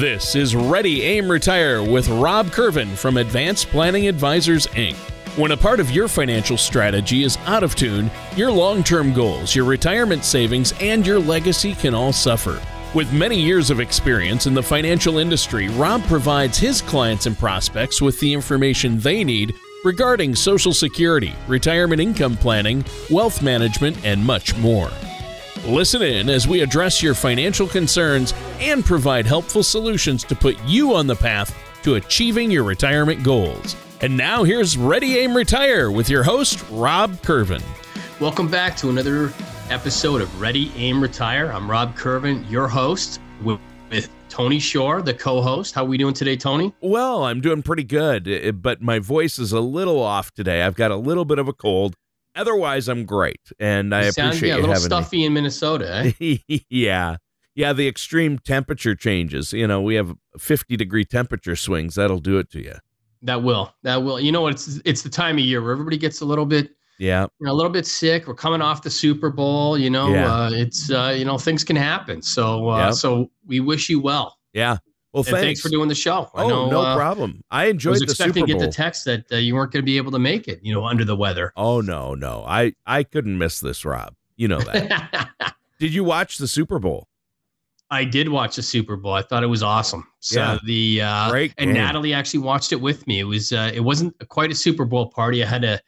This is Ready Aim Retire with Rob Curvin from Advanced Planning Advisors Inc. When a part of your financial strategy is out of tune, your long term goals, your retirement savings, and your legacy can all suffer. With many years of experience in the financial industry, Rob provides his clients and prospects with the information they need regarding Social Security, retirement income planning, wealth management, and much more. Listen in as we address your financial concerns and provide helpful solutions to put you on the path to achieving your retirement goals. And now here's Ready Aim Retire with your host, Rob Curvin. Welcome back to another episode of Ready Aim Retire. I'm Rob Curvin, your host, with, with Tony Shore, the co-host. How are we doing today, Tony? Well, I'm doing pretty good, eh, but my voice is a little off today. I've got a little bit of a cold. Otherwise, I'm great, and I sound, appreciate yeah, a you little having stuffy in Minnesota. Eh? yeah, yeah. The extreme temperature changes. You know, we have 50 degree temperature swings. That'll do it to you. that will, that will. You know? It's it's the time of year where everybody gets a little bit, Yeah, you know, a little bit sick. We're coming off the Super Bowl. You know, Yeah. uh, it's uh, you know things can happen. So uh, Yep. so we wish you well. yeah. Well, And thanks. for doing the show. I Oh, know, no uh, problem. I enjoyed. I was the expecting to get the text that uh, you weren't going to be able to make it. You know, under the weather. oh no, no. I I couldn't miss this, Rob. You know that. Did you watch the Super Bowl? I did watch the Super Bowl. I thought it was awesome. So Yeah. the uh, Great and game. Natalie actually watched it with me. It was uh, it wasn't quite a Super Bowl party. I had a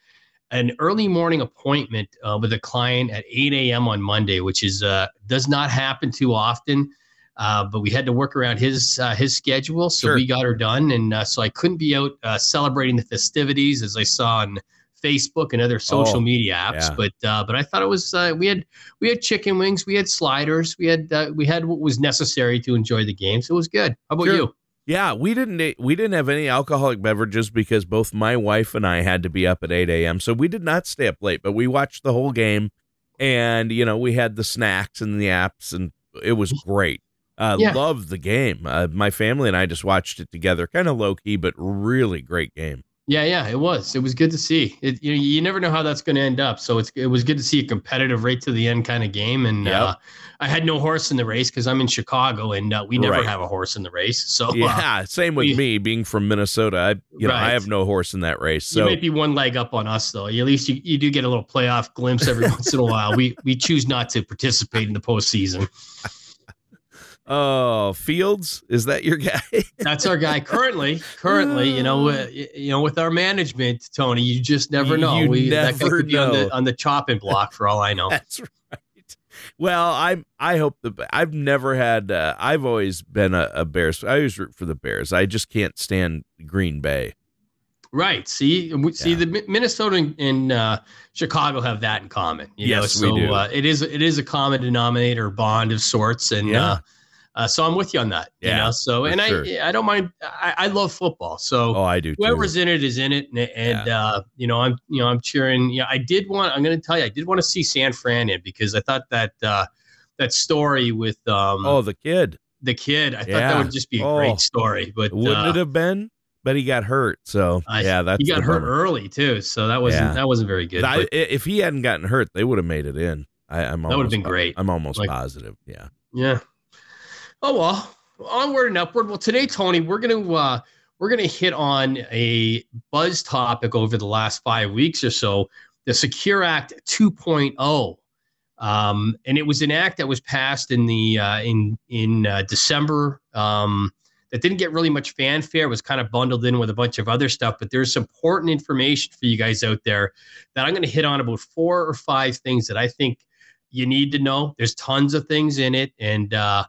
an early morning appointment uh, with a client at 8 a.m. on Monday, which is uh, does not happen too often. Uh, but we had to work around his uh, his schedule, so Sure. we got her done, and uh, so I couldn't be out uh, celebrating the festivities as I saw on Facebook and other social Oh, media apps. yeah. But uh, but I thought it was uh, we had we had chicken wings, we had sliders, we had uh, we had what was necessary to enjoy the game, so it was good. How about Sure. you? Yeah, we didn't we didn't have any alcoholic beverages because both my wife and I had to be up at 8 a.m. So we did not stay up late, but we watched the whole game and you know, we had the snacks and the apps and it was great. Uh Yeah. loved the game. Uh, my family and I just watched it together, kind of low key, but really great game. Yeah, yeah, it was. It was good to see. It you know, you never know how that's going to end up. So it's it was good to see a competitive right to the end kind of game. And Yep. uh, I had no horse in the race because I'm in Chicago and uh, we never Right. have a horse in the race. So uh, Yeah, same with we- me being from Minnesota. I you know, I have no horse in that race. So you might be one leg up on us though. At least you, you do get a little playoff glimpse every once in a while. We we choose not to participate in the postseason. Oh, Fields, is that your guy? That's our guy currently. Currently, you know, uh, you know, with our management, Tony, you just never You know. we that guy never could be on know. the on the chopping block for all I know. That's right. Well, I I hope the I've never had uh, I've always been a, a Bears. I always root for the Bears. I just can't stand Green Bay. Right. See, we- see, the Minnesota and, and uh, Chicago have that in common. You know? Yes, we so do. Uh, it is it is a common denominator bond of sorts, and Yeah. uh, uh, so I'm with you on that. You Yeah, know, so and sure. I I don't mind. I, I love football, so Oh, I do. Too. whoever's in it is in it, and, and uh, you know I'm you know I'm cheering. Yeah, I did want. I'm going to tell you, I did want to see San Fran in because I thought that uh, that story with um, Oh, the kid. the kid, I thought that would just be a Oh. great story, but Wouldn't uh, it have been? But he got hurt. So I- yeah, that's he got hurt bummer. early too, so that wasn't Yeah. that wasn't very good. I- if he hadn't gotten hurt, they would have made it in. I, I'm That would've almost been great. I'm almost Like- positive. Yeah. Yeah. Oh well, onward and upward. Well, today, Tony, we're gonna uh, we're gonna hit on a buzz topic over the last five weeks or so, the Secure Act 2.0. Um, and it was an act that was passed in the uh, in in uh, December. Um, that didn't get really much fanfare. It was kind of bundled in with a bunch of other stuff. But there's important information for you guys out there that I'm going to hit on about four or five things that I think you need to know. There's tons of things in it, and uh,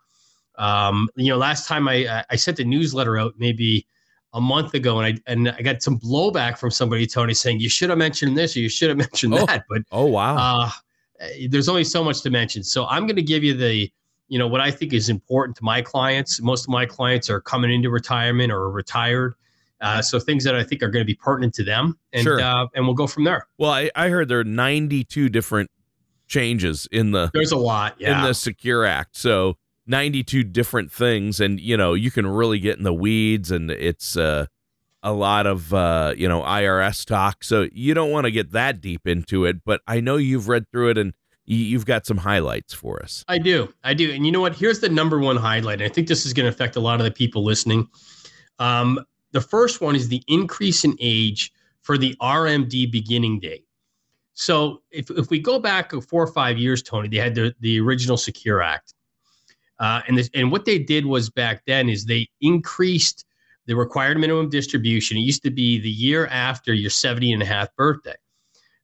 um, you know, last time I I sent a newsletter out maybe a month ago, and I and I got some blowback from somebody, Tony, saying you should have mentioned this or you should have mentioned Oh. that. But Oh wow. uh, there's only so much to mention, so I'm going to give you the you know what I think is important to my clients. Most of my clients are coming into retirement or retired. Uh, so things that I think are going to be pertinent to them, and Sure. uh, and we'll go from there. well, I, I heard there are 92 different changes in the There's a lot, yeah. in the Secure Act. So 92 different things and you know, you can really get in the weeds and it's uh a lot of uh, you know, IRS talk. So you don't want to get that deep into it, but I know you've read through it and you've got some highlights for us. I do. I do. And you know what? Here's the number one highlight. And I think this is going to affect a lot of the people listening. Um, the first one is the increase in age for the RMD beginning date. So if, if we go back four or five years, Tony, they had the, the original Secure Act. Uh, and, this, and what they did was back then is they increased the required minimum distribution. It used to be the year after your 70 and a half birthday.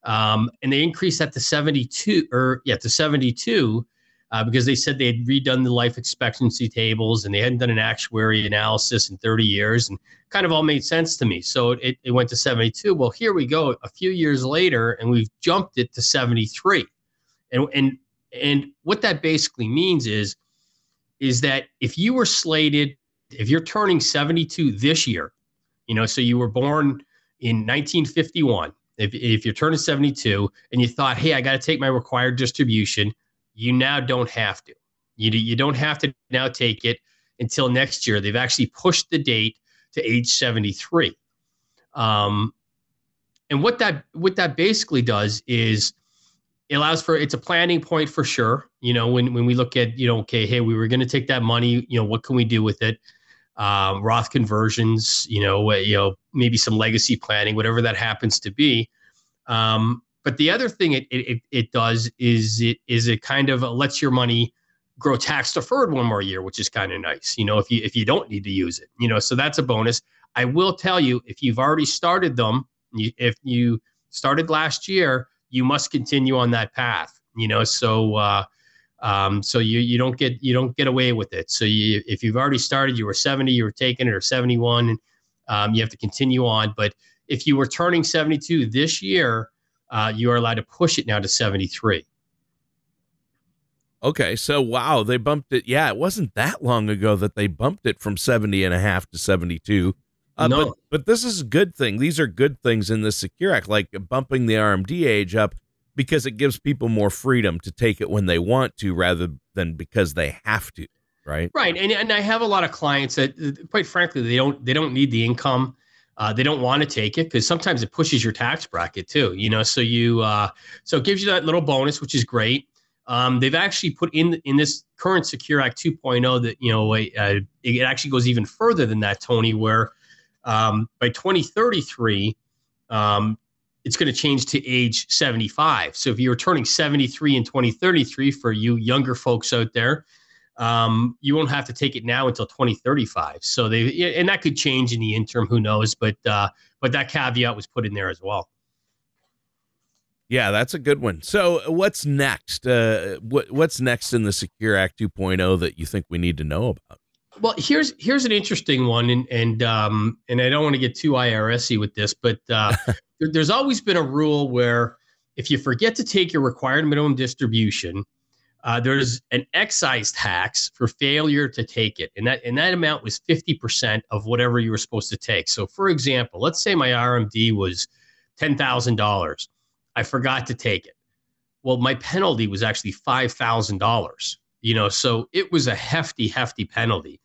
Um, and they increased that to 72 or yeah, to 72 uh, because they said they had redone the life expectancy tables and they hadn't done an actuary analysis in 30 years and kind of all made sense to me. So it, it went to 72. Well, here we go a few years later and we've jumped it to 73. And, and, and what that basically means is, is that if you were slated, if you're turning 72 this year, you know, so you were born in 1951 if, if you're turning 72 and you thought, hey, I got to take my required distribution, you now don't have to. You, you don't have to now take it until next year. They've actually pushed the date to age 73. Um, and what that what that basically does is it allows for it's a planning point for sure. You know, when when we look at you know, okay, hey, we were going to take that money. You know, what can we do with it? um, Roth conversions, you know, you know, maybe some legacy planning, whatever that happens to be. Um, but the other thing it, it, it does is it is it kind of lets your money grow tax deferred one more year, which is kind of nice. You know, if you if you don't need to use it, you know, so that's a bonus. I will tell you, if you've already started them, if you started last year, you must continue on that path. You know, so uh, um, so you you don't get you don't get away with it. So you if you've already started, you were 70, you were taking it, or 71, um, you have to continue on. But if you were turning 72 this year, uh, you are allowed to push it now to 73. Okay, so wow, they bumped it. Yeah, it wasn't that long ago that they bumped it from 70 and a half to 72. Uh, no. but, but this is a good thing. These are good things in the Secure Act, like bumping the RMD age up because it gives people more freedom to take it when they want to rather than because they have to right right and, and i have a lot of clients that quite frankly they don't they don't need the income uh, they don't want to take it because sometimes it pushes your tax bracket too you know so you uh, so it gives you that little bonus which is great um, they've actually put in in this current secure act 2.0 that you know uh, it actually goes even further than that tony where um, by 2033 um, it's going to change to age 75. So if you're turning 73 in 2033 for you younger folks out there, um, you won't have to take it now until 2035. So they and that could change in the interim. Who knows? But uh, but that caveat was put in there as well. Yeah, that's a good one. So what's next? Uh, what what's next in the Secure Act 2.0 that you think we need to know about? Well, here's here's an interesting one, and and um, and I don't want to get too IRSy with this, but uh, there's always been a rule where if you forget to take your required minimum distribution, uh, there's an excise tax for failure to take it, and that and that amount was 50% of whatever you were supposed to take. So, for example, let's say my RMD was ten thousand dollars, I forgot to take it. Well, my penalty was actually five thousand dollars. You know, so it was a hefty, hefty penalty.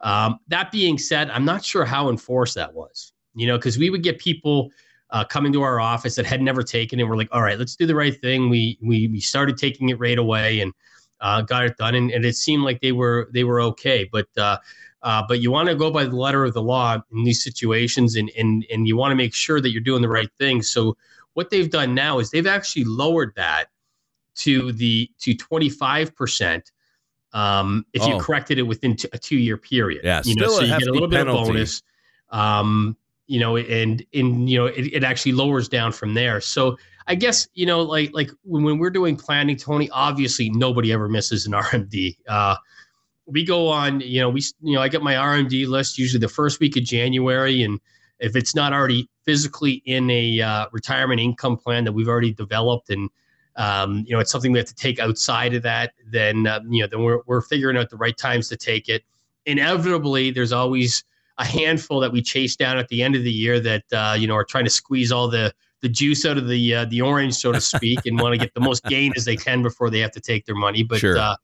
Um, that being said, I'm not sure how enforced that was. You know, because we would get people uh, coming to our office that had never taken it. We're like, all right, let's do the right thing. We we we started taking it right away and uh, got it done, and, and it seemed like they were they were okay. But uh, uh, but you want to go by the letter of the law in these situations, and and and you want to make sure that you're doing the right thing. So what they've done now is they've actually lowered that to the to 25 percent um, if oh. you corrected it within t- a two year period. Yeah, you know, so you get a little penalty. bit of bonus. Um, you know, and in you know, it, it actually lowers down from there. So I guess you know, like like when, when we're doing planning, Tony, obviously nobody ever misses an RMD. Uh, we go on, you know, we you know, I get my RMD list usually the first week of January, and if it's not already physically in a uh, retirement income plan that we've already developed and um, you know, it's something we have to take outside of that, then uh, you know, then we're we're figuring out the right times to take it. Inevitably, there's always a handful that we chase down at the end of the year that uh, you know are trying to squeeze all the the juice out of the uh, the orange, so to speak, and want to get the most gain as they can before they have to take their money. But sure. uh,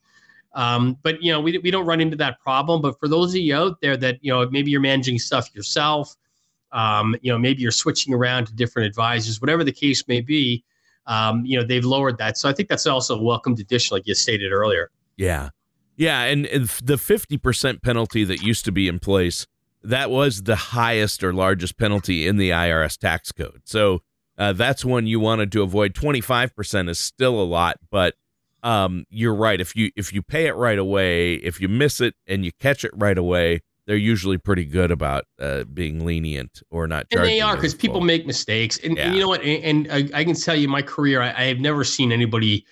um, but you know we we don't run into that problem. But for those of you out there that you know maybe you're managing stuff yourself, um, you know maybe you're switching around to different advisors, whatever the case may be. Um, you know, they've lowered that. So I think that's also a welcomed addition, like you stated earlier. Yeah. Yeah. And the 50% penalty that used to be in place, that was the highest or largest penalty in the IRS tax code. So uh, that's one you wanted to avoid. 25% is still a lot, but um, you're right. If you if you pay it right away, if you miss it and you catch it right away, they're usually pretty good about uh, being lenient or not. And they are because people make mistakes, and, yeah. and, you know what? And, and I, I, can tell you, my career, I, I have never seen anybody,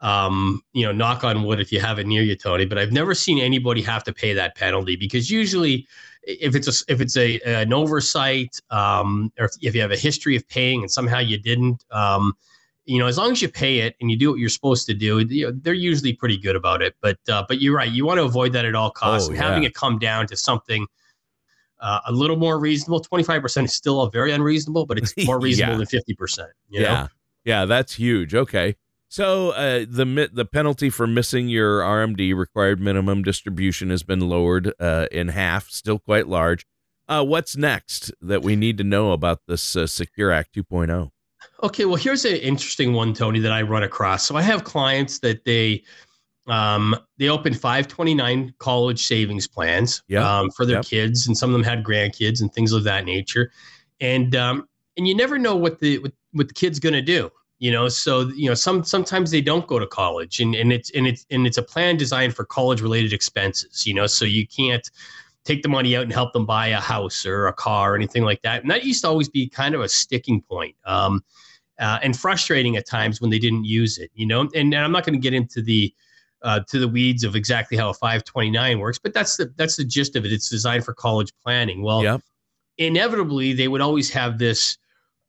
um, you know, knock on wood if you have it near you, Tony. But I've never seen anybody have to pay that penalty because usually, if it's a if it's a an oversight, um, or if, if you have a history of paying and somehow you didn't, um, you know, as long as you pay it and you do what you're supposed to do, you know, they're usually pretty good about it. But uh, but you're right, you want to avoid that at all costs. Oh, and having it come down to something uh, a little more reasonable, 25% is still a very unreasonable, but it's more reasonable yeah. than 50%. yeah, know? yeah, that's huge. Okay. So uh, the the penalty for missing your RMD required minimum distribution has been lowered uh, in half, still quite large. Uh, what's next that we need to know about this uh, Secure Act 2.0? Okay, well, here's an interesting one, Tony, that I run across. So I have clients that they um, they open 529 college savings plans yep. um, for their yep. kids, and some of them had grandkids and things of that nature. And um, and you never know what the what, what the kid's going to do. You know, so you know some sometimes they don't go to college, and and it's and it's and it's a plan designed for college related expenses. You know, so you can't take the money out and help them buy a house or a car or anything like that. And that used to always be kind of a sticking point. Um, uh, and frustrating at times when they didn't use it, you know. And, and I'm not going to get into the uh, to the weeds of exactly how a 529 works, but that's the that's the gist of it. It's designed for college planning. Well, yep. inevitably they would always have this,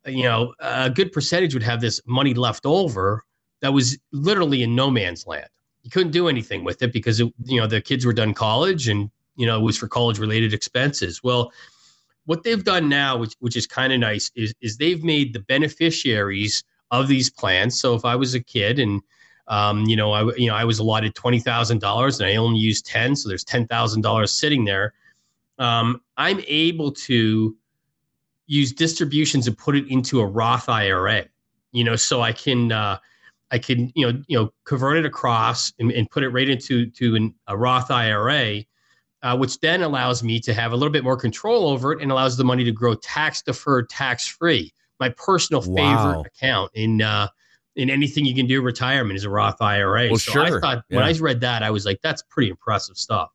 you know, a good percentage would have this money left over that was literally in no man's land. You couldn't do anything with it because it, you know the kids were done college and you know it was for college related expenses. Well, what they've done now, which which is kind of nice, is is they've made the beneficiaries of these plans. So if I was a kid and um, you know, I you know I was allotted twenty thousand dollars and I only used ten, so there's ten thousand dollars sitting there. Um, I'm able to use distributions and put it into a Roth IRA. You know, so I can uh, I can you know you know convert it across and, and put it right into to an, a Roth IRA uh, which then allows me to have a little bit more control over it and allows the money to grow tax deferred, tax free. My personal favorite wow. account in uh, in anything you can do retirement is a Roth IRA. Well, so sure. I thought yeah. when I read that, I was like, that's pretty impressive stuff.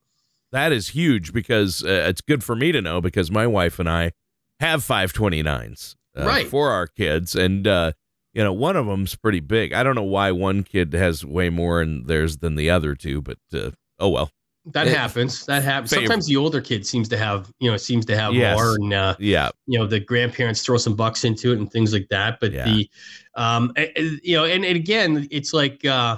That is huge because uh, it's good for me to know because my wife and I have 529s uh, right. for our kids. And, uh, you know, one of them's pretty big. I don't know why one kid has way more in theirs than the other two, but uh, oh well. That it, happens. That happens. Sometimes the older kid seems to have, you know, seems to have yes. more, and uh, yeah, you know, the grandparents throw some bucks into it and things like that. But yeah. the, um, you know, and, and again, it's like uh,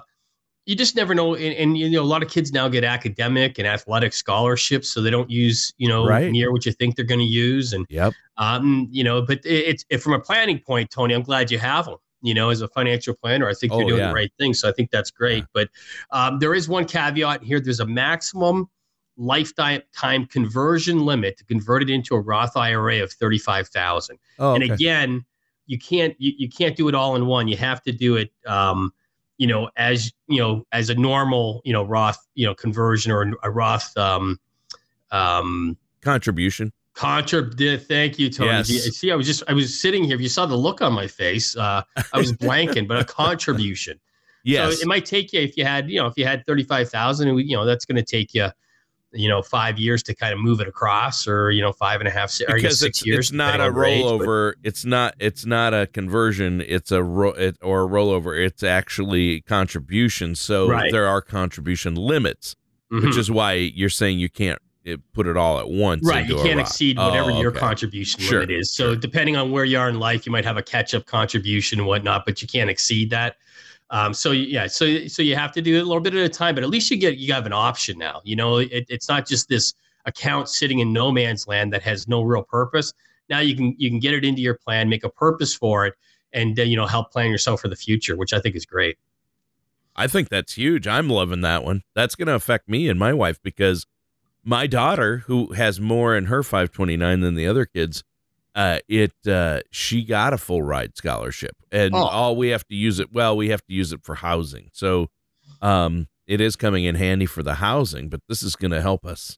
you just never know. And, and, you know, a lot of kids now get academic and athletic scholarships, so they don't use, you know, right. near what you think they're going to use. And yep, um, you know, but it's it, from a planning point, Tony. I'm glad you have them you know, as a financial planner. I think you're oh, doing yeah. the right thing. So I think that's great. Yeah. But um, there is one caveat here. There's a maximum lifetime time conversion limit to convert it into a Roth IRA of 35,000. Oh, okay. And again, you can't you, you can't do it all in one. You have to do it um, you know, as you know, as a normal, you know, Roth, you know, conversion or a Roth um um contribution. Contra, thank you, Tony. Yes. See, I was just, I was sitting here. If you saw the look on my face, uh, I was blanking, but a contribution. Yes. So it might take you, if you had, you know, if you had 35,000, you know, that's going to take you, you know, five years to kind of move it across or, you know, five and a half, or because six it's, years. It's not a rollover. Age, it's not, it's not a conversion. It's a, ro- it, or a rollover. It's actually contribution. So right. there are contribution limits, mm-hmm. which is why you're saying you can't it, put it all at once. Right. You can't exceed whatever oh, your contribution sure. limit is. So sure. depending on where you are in life, you might have a catch up contribution and whatnot, but you can't exceed that. Um, so yeah, so so you have to do it a little bit at a time, but at least you get you have an option now. You know, it, it's not just this account sitting in no man's land that has no real purpose. Now you can you can get it into your plan, make a purpose for it, and uh, you know help plan yourself for the future, which I think is great. I think that's huge. I'm loving that one. That's going to affect me and my wife because my daughter, who has more in her 529 than the other kids, uh, it uh, she got a full ride scholarship, and Oh. all we have to use it. Well, we have to use it for housing, so um, it is coming in handy for the housing. But this is going to help us.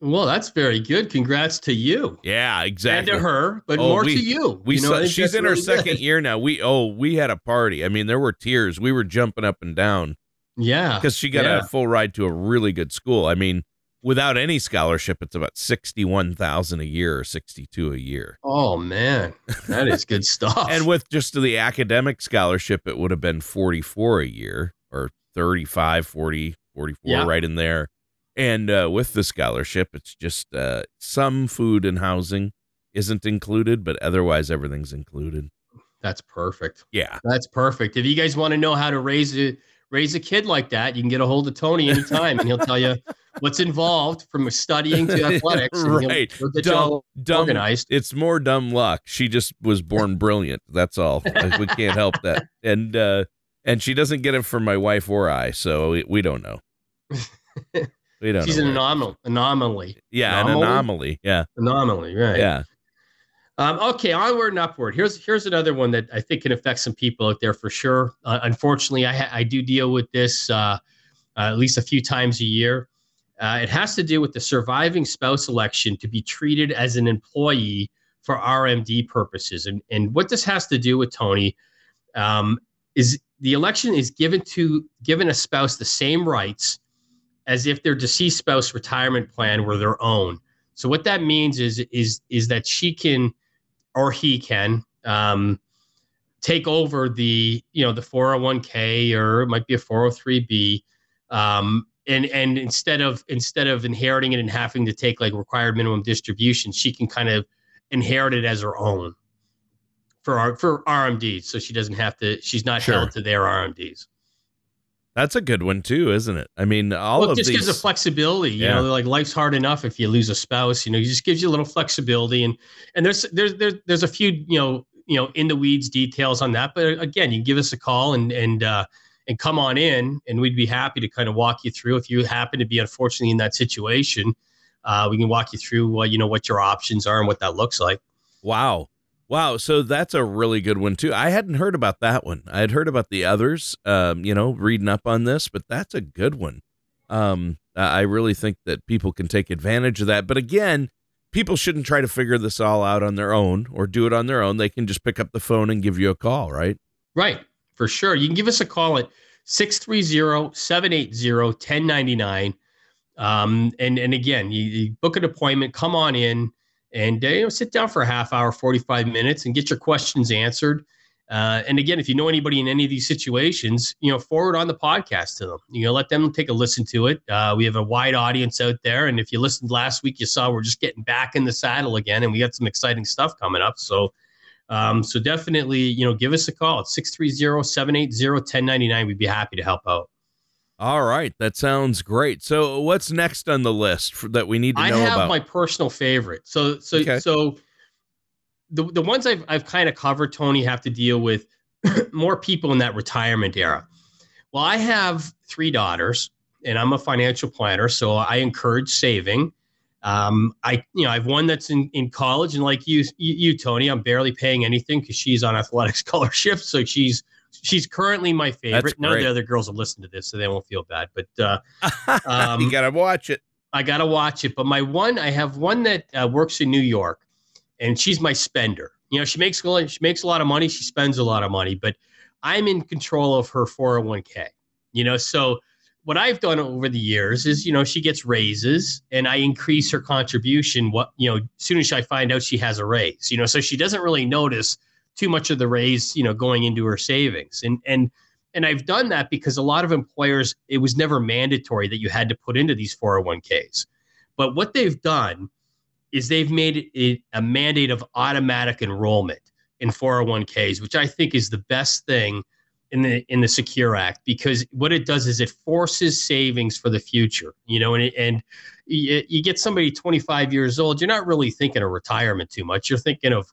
Well, that's very good. Congrats to you Yeah, exactly. and to her, but Oh, more we- to you. We You know, saw, she's in her really good. second year now. We oh we had a party. I mean, there were tears. We were jumping up and down Yeah, because she got yeah. a full ride to a really good school. I mean, without any scholarship, it's about sixty one thousand a year or sixty two a year. Oh man, that is good stuff. And with just the academic scholarship, it would have been 44 a year or 35, 40, 44, Yeah. right in there. And uh, with the scholarship, it's just uh, some food and housing isn't included, but otherwise everything's included. that's perfect. Yeah. That's perfect. If you guys want to know how to raise a raise a kid like that, you can get a hold of Tony anytime, and he'll tell you what's involved from studying to athletics. Right. he'll get you Dumb, dumb, organized. it's more dumb luck. She just was born brilliant. That's all. We can't help that. And uh, and she doesn't get it from my wife or I, so we, we don't know. We don't. She's know an anomaly. Anomaly. Yeah, an anomaly? anomaly. Yeah, Anomaly. Right. yeah. Um, okay, onward and upward. Here's here's another one that I think can affect some people out there for sure. Uh, unfortunately, I ha- I do deal with this uh, uh, at least a few times a year. Uh, it has to do with the surviving spouse election to be treated as an employee for RMD purposes, and and what this has to do with Tony um, is the election is given to given a spouse the same rights as if their deceased spouse retirement plan were their own. So what that means is is is that she can or he can um, take over the you know the 401k or it might be a 403b um, and and instead of instead of inheriting it and having to take like required minimum distribution she can kind of inherit it as her own for our for RMDs so she doesn't have to she's not Sure. held to their RMDs That's a good one too, isn't it? I mean, all well, it of just these. gives a flexibility. You Yeah. know, like life's hard enough if you lose a spouse. You know, it just gives you a little flexibility, and and there's there's there's there's a few you know you know in the weeds details on that. But again, you give us a call and and uh, and come on in, and we'd be happy to kind of walk you through if you happen to be unfortunately in that situation. Uh, we can walk you through uh, you know what your options are and what that looks like. wow, wow. So that's a really good one too. I hadn't heard about that one. I had heard about the others. Um, you know, reading up on this, but that's a good one. Um, I I really think that people can take advantage of that. But again, people shouldn't try to figure this all out on their own or do it on their own. They can just pick up the phone and give you a call, right? Right, for sure. You can give us a call at 630-780-1099. Um, and, and again, you, you book an appointment, come on in and uh, you know, sit down for a half hour, 45 minutes and get your questions answered. Uh, and again, if you know anybody in any of these situations, you know, forward on the podcast to them. You know, let them take a listen to it. Uh, we have a wide audience out there, and if you listened last week, you saw we're just getting back in the saddle again, and we got some exciting stuff coming up. So, um, so definitely, you know, give us a call at 630-780-1099. We'd be happy to help out. All right, that sounds great. So, what's next on the list for, that we need to I know about? I have my personal favorite. So so Okay. so the the ones I've I've kind of covered, Tony, have to deal with more people in that retirement era. Well, I have three daughters, and I'm a financial planner, so I encourage saving. Um, I you know I have one that's in, in college, and like you you, Tony, I'm barely paying anything because she's on athletic scholarship, so she's she's currently my favorite. None of the other girls will listen to this, so they won't feel bad. But uh, um, you gotta watch it. I gotta watch it. But my one, I have one that uh, works in New York, and she's my spender. You know, she makes a she makes a lot of money. She spends a lot of money, but I'm in control of her 401k. You know, so what I've done over the years is, you know, she gets raises, and I increase her contribution. What you know, as soon as I find out she has a raise, you know, so she doesn't really notice too much of the raise, you know, going into her savings, and and and I've done that because a lot of employers, it was never mandatory that you had to put into these 401ks. But what they've done is they've made it a mandate of automatic enrollment in 401ks, which I think is the best thing in the in the Secure Act because what it does is it forces savings for the future. You know, and and you, you get somebody 25 years old, you're not really thinking of retirement too much. You're thinking of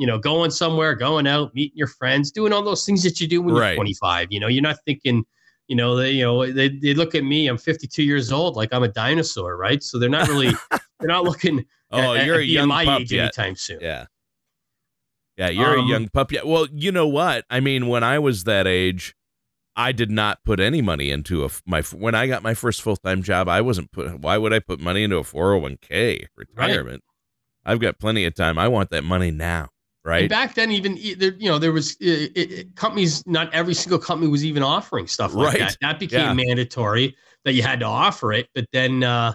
you know, going somewhere, going out, meeting your friends, doing all those things that you do when Right. you're 25. You know, you're not thinking, you know, they you know they, they look at me. I'm 52 years old, like I'm a dinosaur, right? So they're not really they're not looking. Oh, at, you're at a young my pup age yet. anytime soon. Yeah. Yeah, you're Um, a young pup. Yeah. Well, you know what? I mean, when I was that age, I did not put any money into a my when I got my first full time job. I wasn't put. Why would I put money into a four hundred one k retirement? I've got plenty of time. I want that money now, And right? back then, even there, you know, there was it, it, companies. Not every single company was even offering stuff like Right. that. That became Yeah. mandatory that you had to offer it. But then, uh,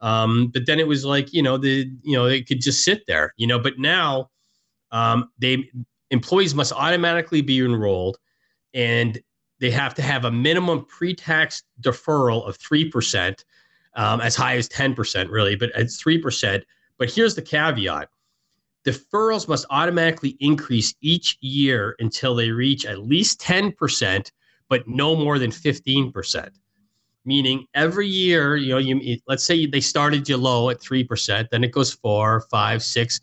um, but then it was like you know the you know it could just sit there, you know. But now, um, they employees must automatically be enrolled, and they have to have a minimum pre-tax deferral of three percent, um, as high as ten percent, really, but it's three percent. But here's the caveat deferrals must automatically increase each year until they reach at least 10%, but no more than 15%. Meaning every year, you know, you let's say they started you low at 3%, then it goes four, five, six.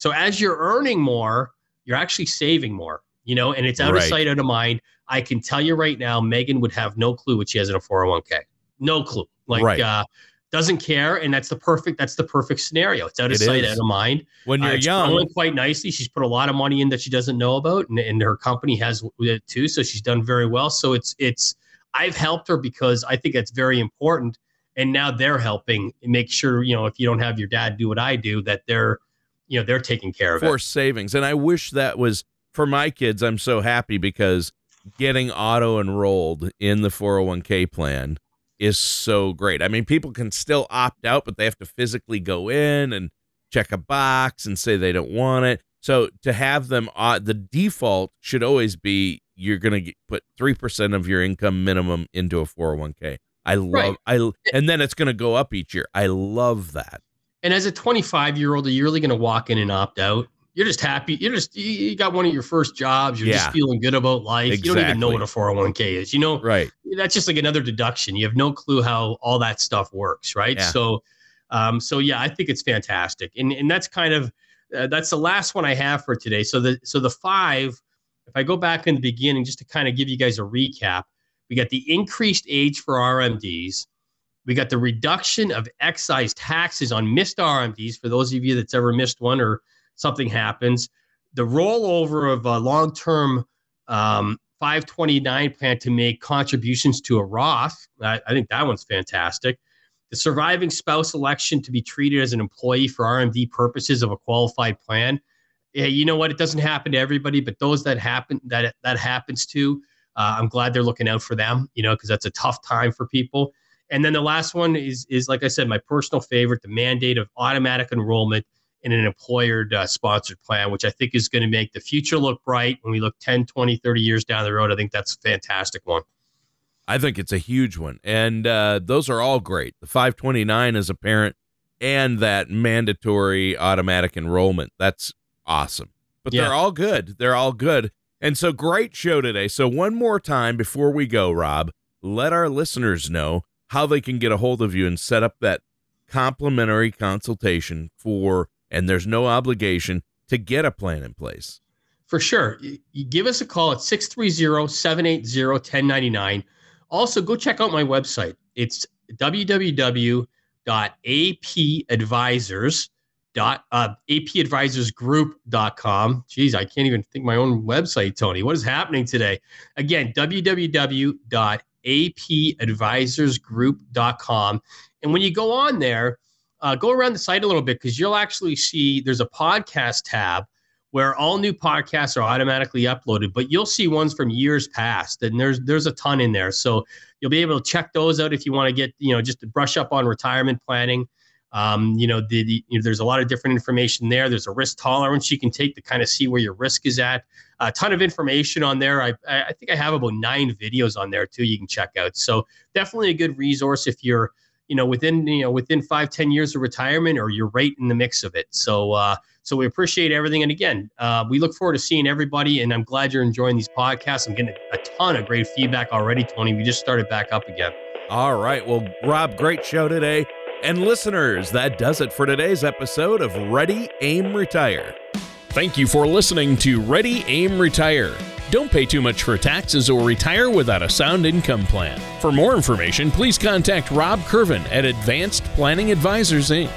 So as you're earning more, you're actually saving more, you know, and it's out of sight, out of mind. I can tell you right now, Megan would have no clue what she has in a 401k. No clue. Like, Right. uh, doesn't care, and that's the perfect. That's the perfect scenario. It's out of It sight, is. out of mind. When Uh, you're it's young, quite nicely. She's put a lot of money in that she doesn't know about, and, and her company has it too. So she's done very well. So it's it's I've helped her because I think that's very important. And now they're helping make sure you know if you don't have your dad do what I do, that they're you know they're taking care of it. forced savings, and I wish that was for my kids. I'm so happy because getting auto enrolled in the 401k plan is so great. I mean, people can still opt out, but they have to physically go in and check a box and say they don't want it. So to have them, uh, the default should always be you're going to put three percent of your income minimum into a 401k. I love, Right. I, and then it's going to go up each year. I love that. And as a 25 year old, are you really going to walk in and opt out? You're just happy. You're just you- got one of your first jobs. You're Yeah. just feeling good about life. You don't even know what a 401k is. You know, Right. that's just like another deduction. You have no clue how all that stuff works, right? Yeah. So, um, so yeah, I think it's fantastic, and and that's kind of uh, that's the last one I have for today. So the so the five, if I go back in the beginning, just to kind of give you guys a recap, we got the increased age for RMDs. We got the reduction of excise taxes on missed RMDs for those of you that's ever missed one or something happens. The rollover of a long-term um, 529 plan to make contributions to a Roth. I, I think that one's fantastic. The surviving spouse election to be treated as an employee for RMD purposes of a qualified plan. Yeah, you know what? It doesn't happen to everybody, but those that happen that that happens to, uh, I'm glad they're looking out for them. You know, because that's a tough time for people. And then the last one is is like I said, my personal favorite, the mandate of automatic enrollment in an employer uh, sponsored plan, which I think is going to make the future look bright when we look 10, 20, 30 years down the road. I think that's a fantastic one. I think it's a huge one. And uh, those are all great. The 529 is a parent and that mandatory automatic enrollment. That's awesome. But Yeah. they're all good. They're all good. And so great show today. So one more time before we go, Rob, let our listeners know how they can get a hold of you and set up that complimentary consultation for and there's no obligation to get a plan in place. For sure. You- give us a call at 630 780 1099. Also, go check out my website. It's www.apadvisors. Dot, uh. Geez, I can't even think my own website, Tony. What is happening today? Again, www.apadvisorsgroup.com. And when you go on there, uh, go around the site a little bit because you'll actually see there's a podcast tab where all new podcasts are automatically uploaded, but you'll see ones from years past, and there's there's a ton in there. So you'll be able to check those out if you want to get you know just to brush up on retirement planning. Um, you know, the, the you know, there's a lot of different information there. There's a risk tolerance you can take to kind of see where your risk is at. A ton of information on there. I I think I have about nine videos on there too. You can check out. So definitely a good resource if you're you know within you know within five ten years of retirement or you're right in the mix of it. So uh, so we appreciate everything. And again, uh, we look forward to seeing everybody. And I'm glad you're enjoying these podcasts. I'm getting a, a ton of great feedback already, Tony. We just started back up again. All right. Well, Rob, great show today. And listeners, that does it for today's episode of Ready, Aim, Retire. Thank you for listening to Ready, Aim, Retire. Don't pay too much for taxes or retire without a sound income plan. For more information, please contact Rob Curvin at Advanced Planning Advisors Inc.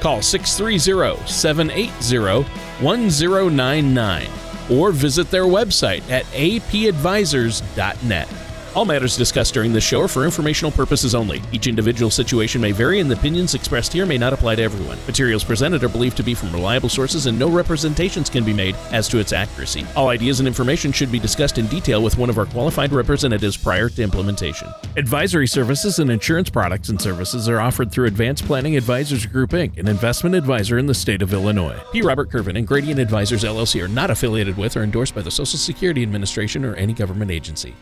Call 630 780 1099 or visit their website at apadvisors.net. All matters discussed during this show are for informational purposes only. Each individual situation may vary, and the opinions expressed here may not apply to everyone. Materials presented are believed to be from reliable sources, and no representations can be made as to its accuracy. All ideas and information should be discussed in detail with one of our qualified representatives prior to implementation. Advisory services and insurance products and services are offered through Advanced Planning Advisors Group Inc., an investment advisor in the state of Illinois. P. Robert Curvin and Gradient Advisors LLC are not affiliated with or endorsed by the Social Security Administration or any government agency.